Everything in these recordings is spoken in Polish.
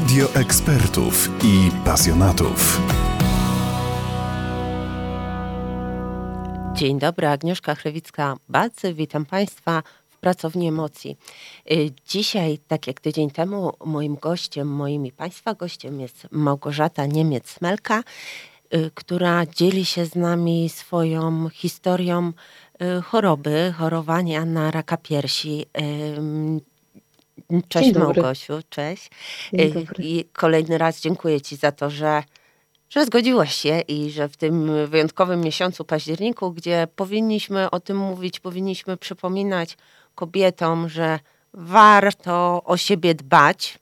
Radio ekspertów i pasjonatów. Dzień dobry, Agnieszka Chrewicka-Balcy. Witam Państwa w Pracowni Emocji. Y, Dzisiaj, tak jak tydzień temu, moim gościem, moim i Państwa gościem jest Małgorzata Niemiec-Melka, y, która dzieli się z nami swoją historią y, choroby, chorowania na raka piersi. Cześć. Małgosiu, cześć. Y. I kolejny raz dziękuję Ci za to, że, że zgodziłaś się i że w tym wyjątkowym miesiącu październiku, gdzie powinniśmy o tym mówić, powinniśmy przypominać kobietom, że warto o siebie dbać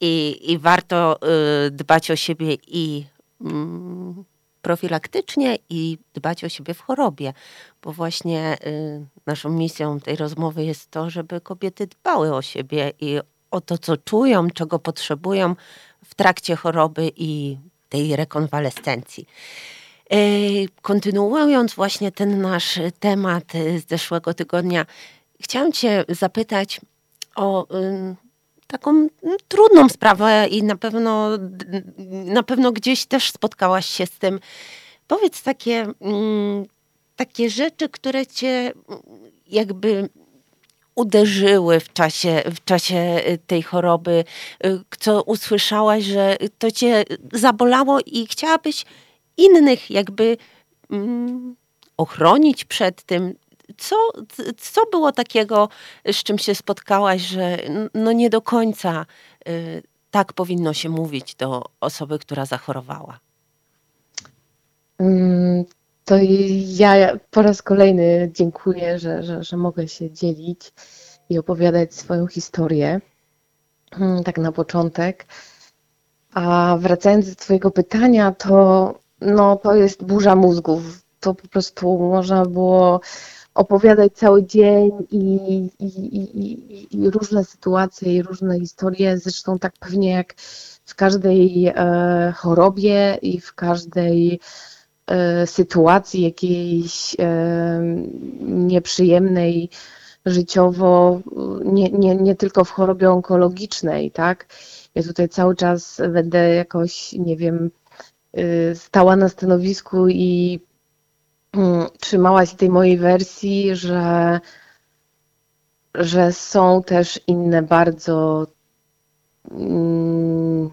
i, i warto y, dbać o siebie i mm, profilaktycznie i dbać o siebie w chorobie, bo właśnie y, naszą misją tej rozmowy jest to, żeby kobiety dbały o siebie i o to, co czują, czego potrzebują w trakcie choroby i tej rekonwalescencji. Y, Kontynuując właśnie ten nasz temat y, z zeszłego tygodnia, chciałam Cię zapytać o taką trudną sprawę i na pewno, na pewno gdzieś też spotkałaś się z tym. Powiedz takie, mm, takie rzeczy, które Cię mm, jakby uderzyły w czasie, w czasie y, tej choroby, y, co usłyszałaś, że to cię zabolało i chciałabyś innych jakby mm, ochronić przed tym. Co, co było takiego, z czym się spotkałaś, że no nie do końca y, tak powinno się mówić do osoby, która zachorowała? To ja po raz kolejny dziękuję, że, że, że mogę się dzielić i opowiadać swoją historię. Mm, Tak na początek. A wracając do Twojego pytania, to, no, to jest burza mózgów. To po prostu można było opowiadać cały dzień i, i, i, i, różne sytuacje i różne historie. Zresztą tak pewnie jak w każdej e, chorobie i w każdej sytuacji jakiejś e, nieprzyjemnej życiowo, nie, nie, nie tylko w chorobie onkologicznej, tak? Ja tutaj cały czas będę jakoś, nie wiem, y, stała na stanowisku i mm, trzymała się tej mojej wersji, że, że są też inne bardzo mm,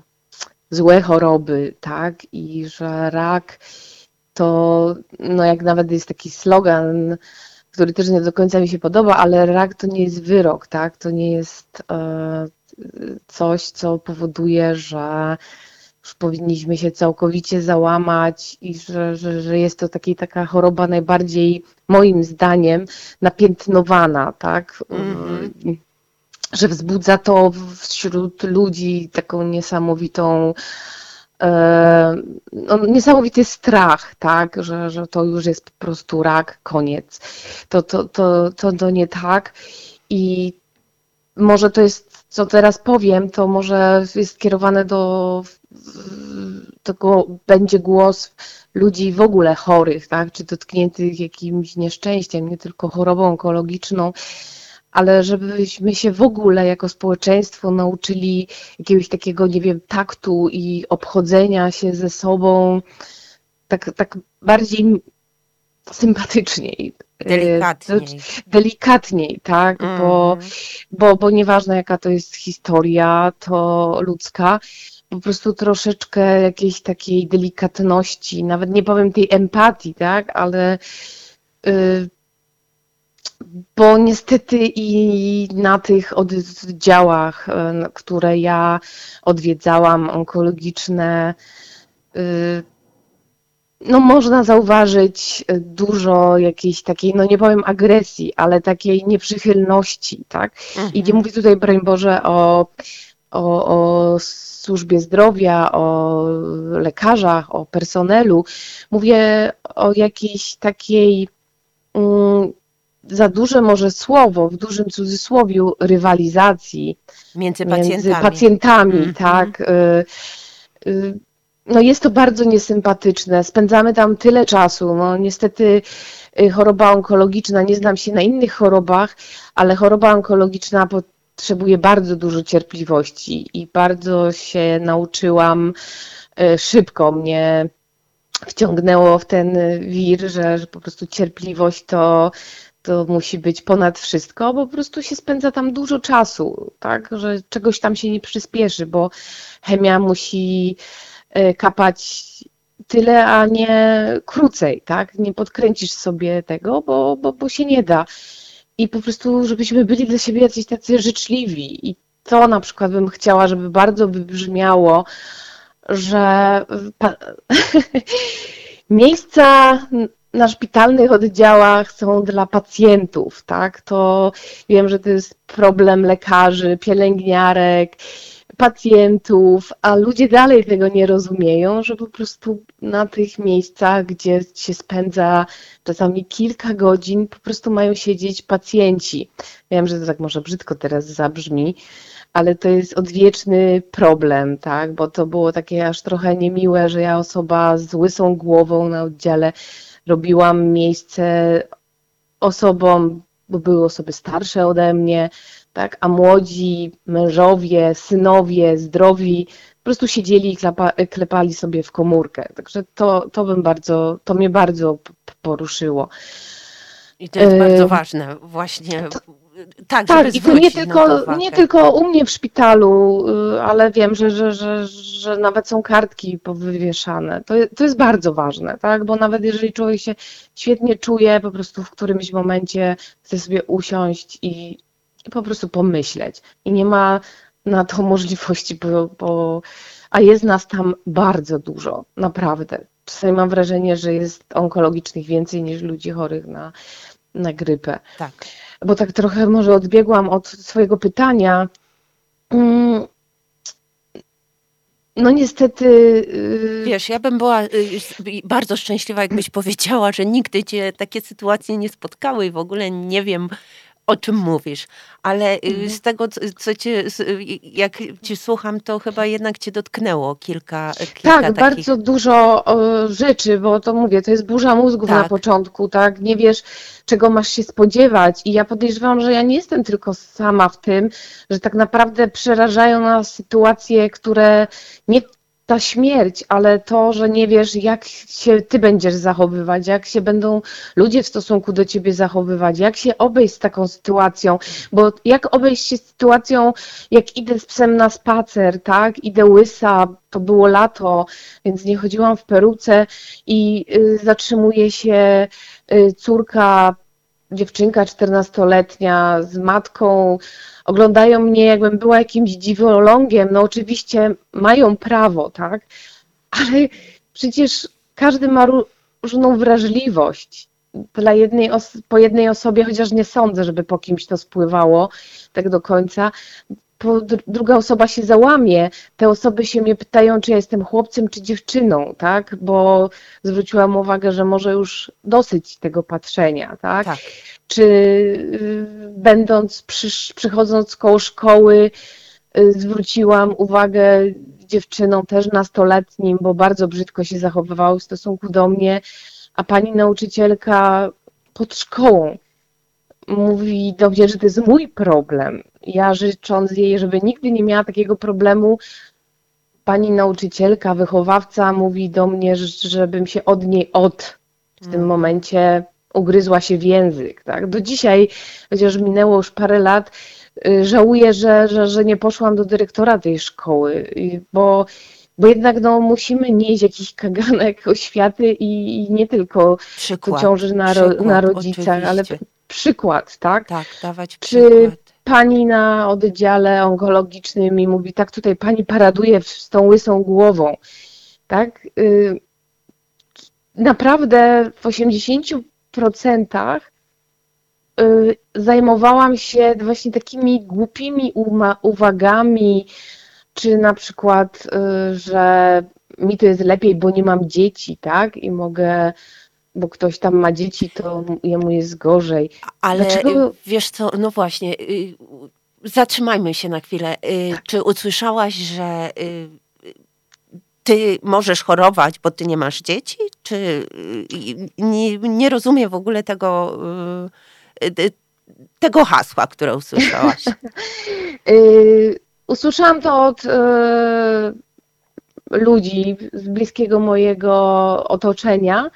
złe choroby, tak? I że rak to, no jak nawet jest taki slogan, który też nie do końca mi się podoba, ale rak to nie jest wyrok, tak? To nie jest e, coś, co powoduje, że już powinniśmy się całkowicie załamać i że, że, że jest to taki, taka choroba najbardziej, moim zdaniem, napiętnowana, tak? Mhm. Że wzbudza to wśród ludzi taką niesamowitą no, niesamowity strach, tak, że, że to już jest po prostu rak, koniec. To, to, to, to, to nie tak. I może to jest, co teraz powiem, to może jest skierowane do tego, będzie głos ludzi w ogóle chorych, tak, czy dotkniętych jakimś nieszczęściem, nie tylko chorobą onkologiczną, ale żebyśmy się w ogóle jako społeczeństwo nauczyli jakiegoś takiego, nie wiem, taktu i obchodzenia się ze sobą tak, tak bardziej sympatyczniej. Delikatniej. Delikatniej, tak, bo, Mhm. bo, bo nieważne jaka to jest historia, to ludzka, po prostu troszeczkę jakiejś takiej delikatności, nawet nie powiem tej empatii, tak, ale y, bo niestety i na tych oddziałach, na- które ja odwiedzałam, onkologiczne, y, no można zauważyć y, dużo jakiejś takiej, no nie powiem agresji, ale takiej nieprzychylności, tak? I nie mówię tutaj, broń Boże, o, o, o służbie zdrowia, o lekarzach, o personelu. Mówię o jakiejś takiej mm, za duże może słowo, w dużym cudzysłowiu, rywalizacji Między między pacjentami. pacjentami, Mhm. tak. y, y, No jest to bardzo niesympatyczne. Spędzamy tam tyle czasu. No niestety y, choroba onkologiczna, nie znam się na innych chorobach, ale choroba onkologiczna potrzebuje bardzo dużo cierpliwości i bardzo się nauczyłam szybko mnie wciągnęło w ten wir, że, że po prostu cierpliwość to, to musi być ponad wszystko, bo po prostu się spędza tam dużo czasu, tak, że czegoś tam się nie przyspieszy, bo chemia musi e, kapać tyle, a nie krócej, tak? Nie podkręcisz sobie tego, bo, bo, bo się nie da. I po prostu, żebyśmy byli dla siebie jacyś tacy życzliwi. I to na przykład bym chciała, żeby bardzo wybrzmiało, że miejsca na szpitalnych oddziałach są dla pacjentów, tak? To wiem, że to jest problem lekarzy, pielęgniarek, pacjentów, a ludzie dalej tego nie rozumieją, że po prostu na tych miejscach, gdzie się spędza czasami kilka godzin, po prostu mają siedzieć pacjenci. Wiem, że to tak może brzydko teraz zabrzmi, ale to jest odwieczny problem, tak? Bo to było takie aż trochę niemiłe, że ja osoba z łysą głową na oddziale robiłam miejsce osobom, bo były osoby starsze ode mnie, tak? A młodzi mężowie, synowie, zdrowi po prostu siedzieli i klepa, klepali sobie w komórkę. Także to, to bym bardzo, to mnie bardzo poruszyło. I to jest bardzo ważne, właśnie. To, tak, tak i to nie tylko, nie tylko u mnie w szpitalu, y, ale wiem, że, że, że, że nawet są kartki powywieszane. To, to jest bardzo ważne, tak? Bo nawet jeżeli człowiek się świetnie czuje, po prostu w którymś momencie chce sobie usiąść i, i po prostu pomyśleć. I nie ma na to możliwości, bo, bo a jest nas tam bardzo dużo, naprawdę. Czasami mam wrażenie, że jest onkologicznych więcej niż ludzi chorych na, na grypę. Tak bo tak trochę może odbiegłam od swojego pytania. Mm, no niestety. Y, Wiesz, ja bym była y, bardzo szczęśliwa, jakbyś powiedziała, że nigdy cię takie sytuacje nie spotkały i w ogóle nie wiem, o czym mówisz, ale y, mhm. z tego, co cię, y, jak cię słucham, to chyba jednak cię dotknęło kilka, kilka Tak, takich... bardzo dużo rzeczy, bo to mówię, to jest burza mózgów tak. na początku, tak? Nie wiesz, czego masz się spodziewać i ja podejrzewam, że ja nie jestem tylko sama w tym, że tak naprawdę przerażają nas sytuacje, które nie ta śmierć, ale to, że nie wiesz, jak się ty będziesz zachowywać, jak się będą ludzie w stosunku do ciebie zachowywać, jak się obejść z taką sytuacją, bo jak obejść się z sytuacją, jak idę z psem na spacer, tak, idę łysa, to było lato, więc nie chodziłam w peruce i y, zatrzymuje się y, córka dziewczynka 14-letnia z matką oglądają mnie, jakbym była jakimś dziwolągiem. No oczywiście mają prawo, tak? Ale przecież każdy ma różną wrażliwość. Dla jednej po jednej osobie, chociaż nie sądzę, żeby po kimś to spływało tak do końca, druga osoba się załamie, te osoby się mnie pytają, czy ja jestem chłopcem, czy dziewczyną, tak? Bo zwróciłam uwagę, że może już dosyć tego patrzenia, tak? tak. Czy y, będąc, przy, przychodząc koło szkoły, y, zwróciłam uwagę dziewczynom też nastoletnim, bo bardzo brzydko się zachowywały w stosunku do mnie, a pani nauczycielka pod szkołą mówi do mnie, że to jest mój problem. Ja życząc jej, żeby nigdy nie miała takiego problemu, pani nauczycielka, wychowawca mówi do mnie, żebym się od niej od w tym mm. momencie ugryzła się w język. Tak? Do dzisiaj, chociaż minęło już parę lat, y, żałuję, że, że, że nie poszłam do dyrektora tej szkoły, bo, bo jednak no, musimy nieść jakiś kaganek oświaty i, i nie tylko przykład, ciąży na, przykład, na rodzicach, oczywiście. ale przykład, tak? Tak, dawać przykład. Czy pani na oddziale onkologicznym mi mówi, tak tutaj pani paraduje z tą łysą głową, tak? Y, naprawdę w 80% y, zajmowałam się właśnie takimi głupimi uwagami, czy na przykład, y, że mi to jest lepiej, bo nie mam dzieci, tak? I mogę bo ktoś tam ma dzieci, to jemu jest gorzej. Ale Dlaczego... wiesz co, no właśnie, y, zatrzymajmy się na chwilę. Y, czy usłyszałaś, że y, ty możesz chorować, bo ty nie masz dzieci? Czy nie, nie rozumiem w ogóle tego, tego hasła, które usłyszałaś? Y, usłyszałam to od y, ludzi z bliskiego mojego otoczenia,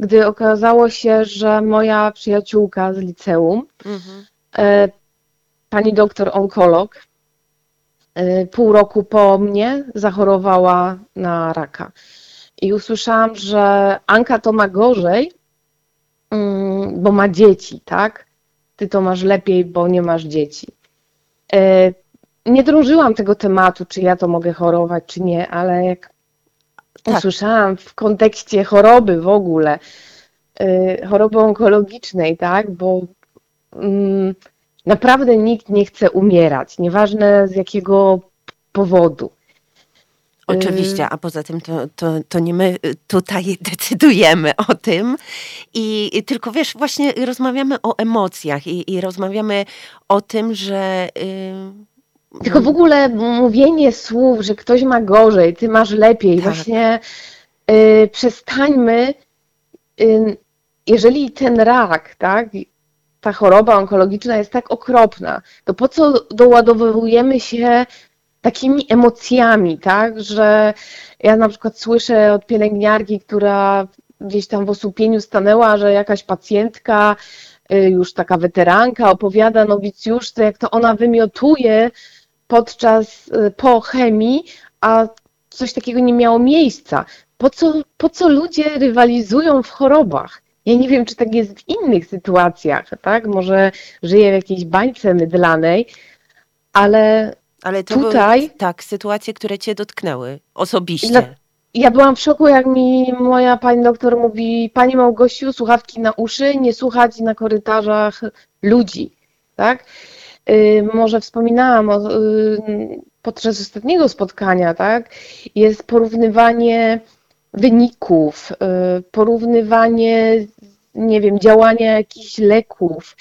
gdy okazało się, że moja przyjaciółka z liceum, Mhm. e, pani doktor onkolog, e, pół roku po mnie zachorowała na raka. I usłyszałam, że Anka to ma gorzej, mm, bo ma dzieci, tak? Ty to masz lepiej, bo nie masz dzieci. E, Nie drążyłam tego tematu, czy ja to mogę chorować, czy nie, ale jak. Usłyszałam w kontekście choroby w ogóle, y, choroby onkologicznej, tak, bo mm, naprawdę nikt nie chce umierać, nieważne z jakiego powodu. Oczywiście, a poza tym to, to, to nie my y, tutaj decydujemy o tym. I, i tylko wiesz, właśnie rozmawiamy o emocjach i, i rozmawiamy o tym, że. y, Tylko w ogóle mówienie słów, że ktoś ma gorzej, ty masz lepiej, Tak. właśnie y, przestańmy, y, jeżeli ten rak, tak, ta choroba onkologiczna jest tak okropna, to po co doładowujemy się takimi emocjami, tak, że ja na przykład słyszę od pielęgniarki, która gdzieś tam w osłupieniu stanęła, że jakaś pacjentka, y, już taka weteranka opowiada nowicjuszce, jak to ona wymiotuje podczas, y, po chemii, a coś takiego nie miało miejsca. Po co, po co ludzie rywalizują w chorobach? Ja nie wiem, czy tak jest w innych sytuacjach, tak? Może żyję w jakiejś bańce mydlanej, ale Ale Tutaj- były tak, sytuacje, które cię dotknęły osobiście. Dla- ja byłam w szoku, jak mi moja pani doktor mówi, pani Małgosiu, słuchawki na uszy, nie słuchać na korytarzach ludzi, tak? Y, może wspominałam o, y, podczas ostatniego spotkania, tak? Jest porównywanie wyników, y, porównywanie, nie wiem, działania jakichś leków.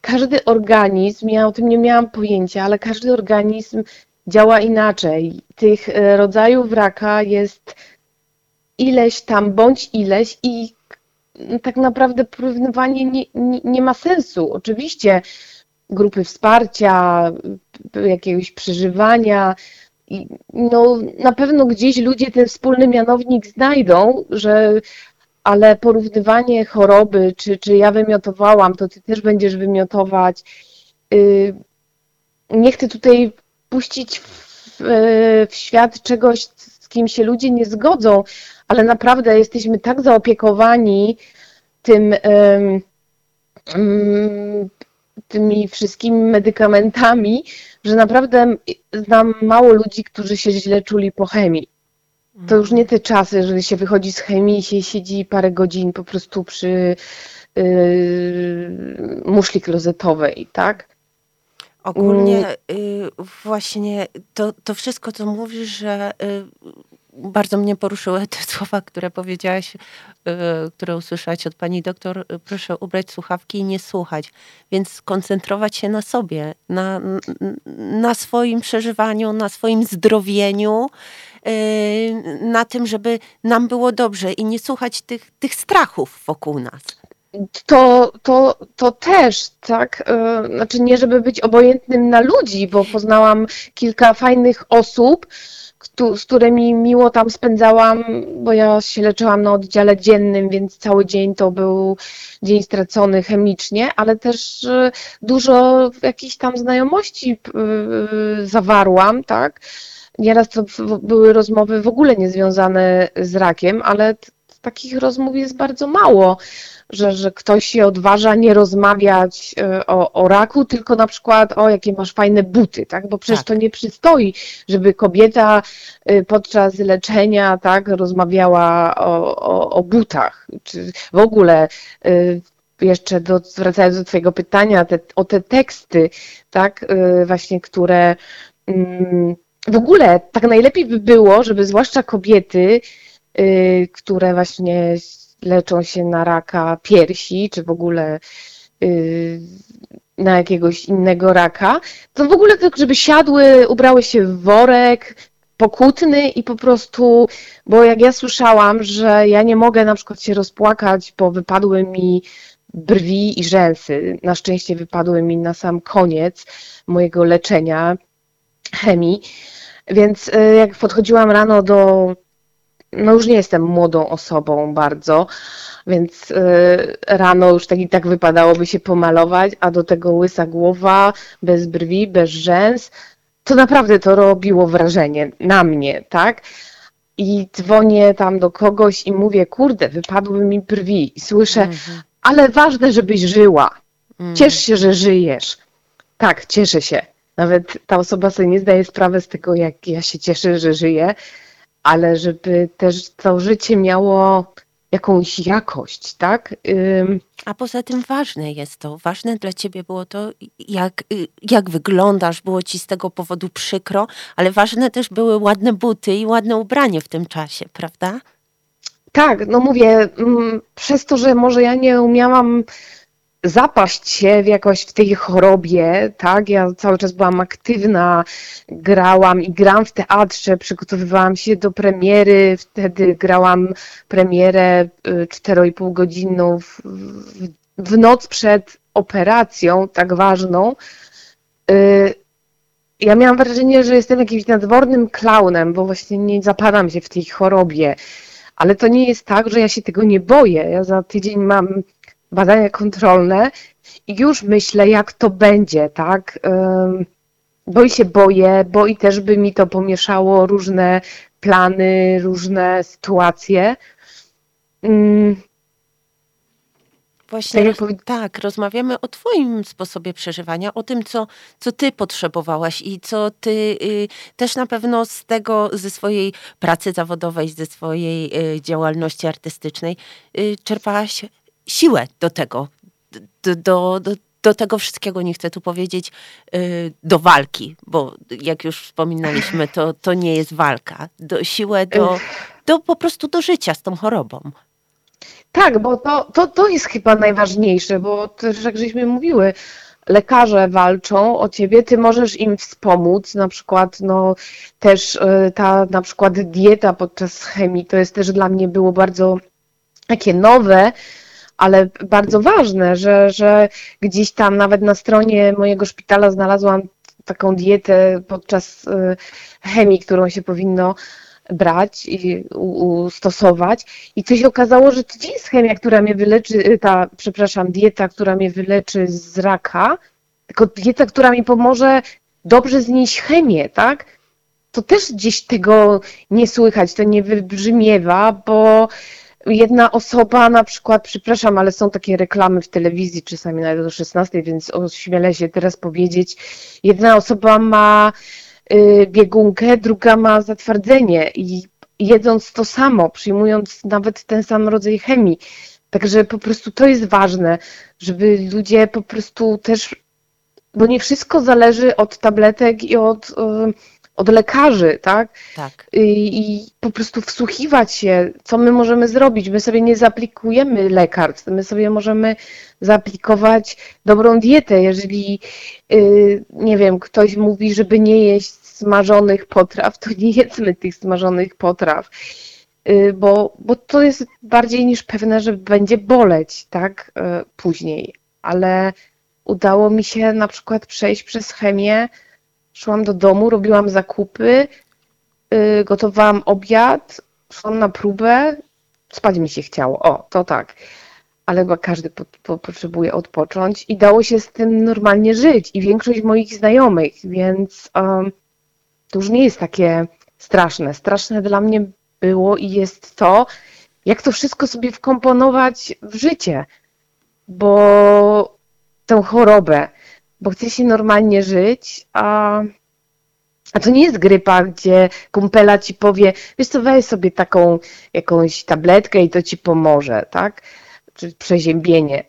Każdy organizm, ja o tym nie miałam pojęcia, ale każdy organizm działa inaczej. Tych rodzajów raka jest ileś tam bądź ileś i tak naprawdę porównywanie nie, nie, nie ma sensu. Oczywiście grupy wsparcia, jakiegoś przeżywania, i no na pewno gdzieś ludzie ten wspólny mianownik znajdą, że ale porównywanie choroby, czy, czy ja wymiotowałam, to ty też będziesz wymiotować. y, Nie chcę tutaj puścić w, w świat czegoś, z kim się ludzie nie zgodzą, ale naprawdę jesteśmy tak zaopiekowani tym, mm, tymi wszystkimi medykamentami, że naprawdę znam mało ludzi, którzy się źle czuli po chemii. To już nie te czasy, że się wychodzi z chemii i się siedzi parę godzin po prostu przy yy, muszli klozetowej, tak? Ogólnie y, właśnie to, to wszystko, co mówisz, że y, bardzo mnie poruszyły te słowa, które powiedziałaś, y, które usłyszałaś od pani doktor. y, Proszę ubrać słuchawki i nie słuchać. Więc skoncentrować się na sobie, na, na swoim przeżywaniu, na swoim zdrowieniu, y, na tym, żeby nam było dobrze i nie słuchać tych, tych strachów wokół nas. To, to, to też, tak? e, Znaczy nie, żeby być obojętnym na ludzi, bo poznałam kilka fajnych osób, z którymi miło tam spędzałam, bo ja się leczyłam na oddziale dziennym, więc cały dzień to był dzień stracony chemicznie, ale też e, dużo jakichś tam znajomości e, zawarłam, tak? Nieraz to były rozmowy w ogóle niezwiązane z rakiem, ale takich rozmów jest bardzo mało że, że ktoś się odważa nie rozmawiać e, o, o raku, tylko na przykład o jakie masz fajne buty, tak? Bo przecież Tak. to nie przystoi, żeby kobieta e, podczas leczenia tak rozmawiała o, o, o butach, czy w ogóle e, jeszcze do, wracając do Twojego pytania te, o te teksty, tak, właśnie, które mm, w ogóle tak najlepiej by było, żeby zwłaszcza kobiety, które właśnie leczą się na raka piersi, czy w ogóle y, na jakiegoś innego raka, to w ogóle tak, żeby siadły, ubrały się w worek pokutny i po prostu, bo jak ja słyszałam, że ja nie mogę na przykład się rozpłakać, bo wypadły mi brwi i rzęsy. Na szczęście wypadły mi na sam koniec mojego leczenia chemii. Więc y, jak podchodziłam rano do. No już nie jestem młodą osobą bardzo, więc y, rano już tak i tak wypadałoby się pomalować, a do tego łysa głowa, bez brwi, bez rzęs. To naprawdę to robiło wrażenie na mnie, tak? I dzwonię tam do kogoś i mówię, kurde, wypadły mi brwi. I słyszę, Mhm. ale ważne, żebyś żyła. Mm. Ciesz się, że żyjesz. Tak, cieszę się. Nawet ta osoba sobie nie zdaje sprawy z tego, jak ja się cieszę, że żyję, ale żeby też to życie miało jakąś jakość, tak? Ym, A poza tym ważne jest to. Ważne dla ciebie było to, jak, y, jak wyglądasz. Było ci z tego powodu przykro, ale ważne też były ładne buty i ładne ubranie w tym czasie, prawda? Tak, no mówię, mm, przez to, że może ja nie umiałam zapaść się w jakoś w tej chorobie, tak? Ja cały czas byłam aktywna, grałam i gram w teatrze, przygotowywałam się do premiery, wtedy grałam premierę y, 4,5 godzinną w, w, w noc przed operacją, tak ważną. Y, Ja miałam wrażenie, że jestem jakimś nadwornym klaunem, bo właśnie nie zapadam się w tej chorobie. Ale to nie jest tak, że ja się tego nie boję. Ja za tydzień mam badania kontrolne i już myślę, jak to będzie, tak? Bo i się boję, bo i też by mi to pomieszało różne plany, różne sytuacje. Właśnie Tak roz, tak, rozmawiamy o Twoim sposobie przeżywania, o tym, co, co Ty potrzebowałaś i co Ty y, też na pewno z tego, ze swojej pracy zawodowej, ze swojej y, działalności artystycznej y, czerpałaś siłę do tego, do, do, do, do tego wszystkiego, nie chcę tu powiedzieć, y, do walki, bo jak już wspominaliśmy, to, to nie jest walka, do, siłę do, do po prostu do życia z tą chorobą. Tak, bo to, to, to jest chyba najważniejsze, bo też jak żeśmy mówiły, lekarze walczą o ciebie, ty możesz im wspomóc, na przykład no też y, ta na przykład dieta podczas chemii, to jest też dla mnie było bardzo takie nowe, ale bardzo ważne, że, że gdzieś tam nawet na stronie mojego szpitala znalazłam taką dietę podczas y, chemii, którą się powinno brać i stosować. I co się okazało, że to nie jest chemia, która mnie wyleczy, y, ta, przepraszam, dieta, która mnie wyleczy z raka, tylko dieta, która mi pomoże dobrze znieść chemię, tak? To też gdzieś tego nie słychać, to nie wybrzmiewa, bo jedna osoba na przykład, przepraszam, ale są takie reklamy w telewizji czasami nawet do 16, więc ośmielę się teraz powiedzieć, jedna osoba ma y, biegunkę, druga ma zatwardzenie i jedząc to samo, przyjmując nawet ten sam rodzaj chemii. Także po prostu to jest ważne, żeby ludzie po prostu też, bo nie wszystko zależy od tabletek i od, y, od lekarzy, tak? Tak. i, i po prostu wsłuchiwać się, co my możemy zrobić. My sobie nie zaaplikujemy lekarstw, my sobie możemy zaaplikować dobrą dietę. Jeżeli, y, nie wiem, ktoś mówi, żeby nie jeść smażonych potraw, to nie jedzmy tych smażonych potraw, y, bo, bo to jest bardziej niż pewne, że będzie boleć, tak, y, później. Ale udało mi się na przykład przejść przez chemię, szłam do domu, robiłam zakupy, y, gotowałam obiad, szłam na próbę, spać mi się chciało. O, to tak. Ale chyba każdy po, po, potrzebuje odpocząć i dało się z tym normalnie żyć i większość moich znajomych, więc um, to już nie jest takie straszne. Straszne dla mnie było i jest to, jak to wszystko sobie wkomponować w życie, bo tę chorobę, bo chce się normalnie żyć, a a to nie jest grypa, gdzie kumpela ci powie, wiesz co, weź sobie taką jakąś tabletkę i to ci pomoże, tak? Czy przeziębienie.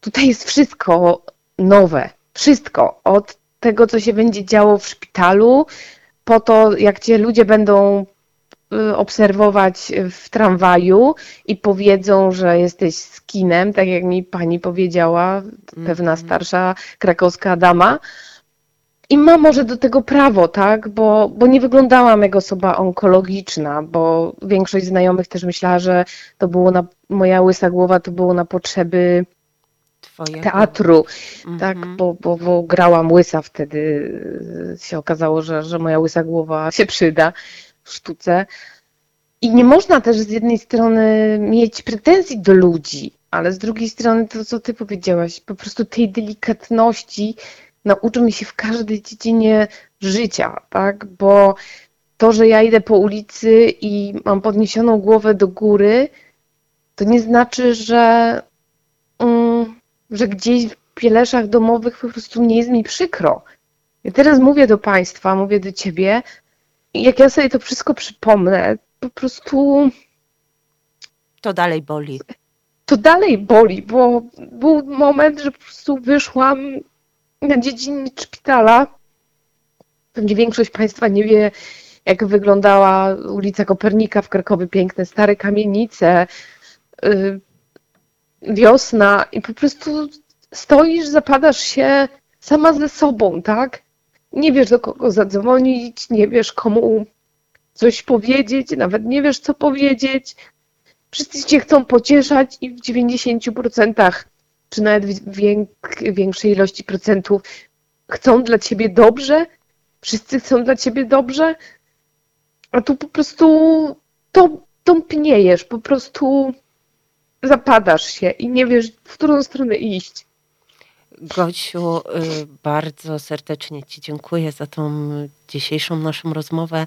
Tutaj jest wszystko nowe. Wszystko. Od tego, co się będzie działo w szpitalu, po to, jak cię ludzie będą obserwować w tramwaju i powiedzą, że jesteś skinem, tak jak mi pani powiedziała, pewna starsza krakowska dama, i ma może do tego prawo, tak? Bo, bo nie wyglądałam jak osoba onkologiczna, bo większość znajomych też myślała, że to było na, moja łysa głowa to było na potrzeby Twojego. teatru, tak, Mhm. bo, bo, bo grałam łysa wtedy, y, się okazało, że, że moja łysa głowa się przyda sztuce. I nie można też z jednej strony mieć pretensji do ludzi, ale z drugiej strony to, co ty powiedziałaś, po prostu tej delikatności nauczymy się w każdej dziedzinie życia, tak, bo to, że ja idę po ulicy i mam podniesioną głowę do góry, to nie znaczy, że mm, że gdzieś w pieleszach domowych po prostu nie jest mi przykro. Ja teraz mówię do Państwa, mówię do Ciebie, jak ja sobie to wszystko przypomnę, po prostu To dalej boli. to dalej boli, bo był moment, że po prostu wyszłam na dziedzińcz szpitala. Pewnie większość Państwa nie wie, jak wyglądała ulica Kopernika w Krakowie, piękne stare kamienice, y, wiosna i po prostu stoisz, zapadasz się sama ze sobą, tak? Nie wiesz do kogo zadzwonić, nie wiesz komu coś powiedzieć, nawet nie wiesz co powiedzieć. Wszyscy cię chcą pocieszać i w 90% czy nawet w większej ilości procentów chcą dla ciebie dobrze. Wszyscy chcą dla ciebie dobrze, a tu po prostu to tąpniejesz, po prostu zapadasz się i nie wiesz, w którą stronę iść. Gosiu, y, bardzo serdecznie Ci dziękuję za tą dzisiejszą naszą rozmowę,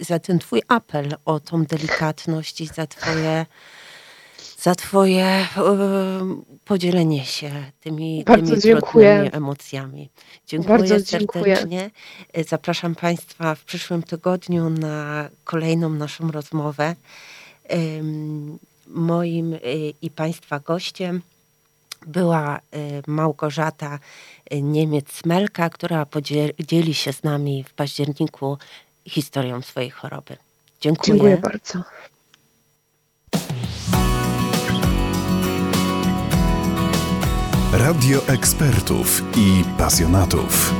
za ten Twój apel o tą delikatność i za Twoje, za twoje podzielenie się tymi, Bardzo tymi dziękuję. emocjami. Dziękuję Bardzo dziękuję. serdecznie. Y, Zapraszam Państwa w przyszłym tygodniu na kolejną naszą rozmowę. Moim y, i Państwa gościem była y, Małgorzata y, Niemiec-Smelka, która podzieli się z nami w październiku historią swojej choroby. Dziękuję. Dziękuję bardzo. Radio ekspertów i pasjonatów.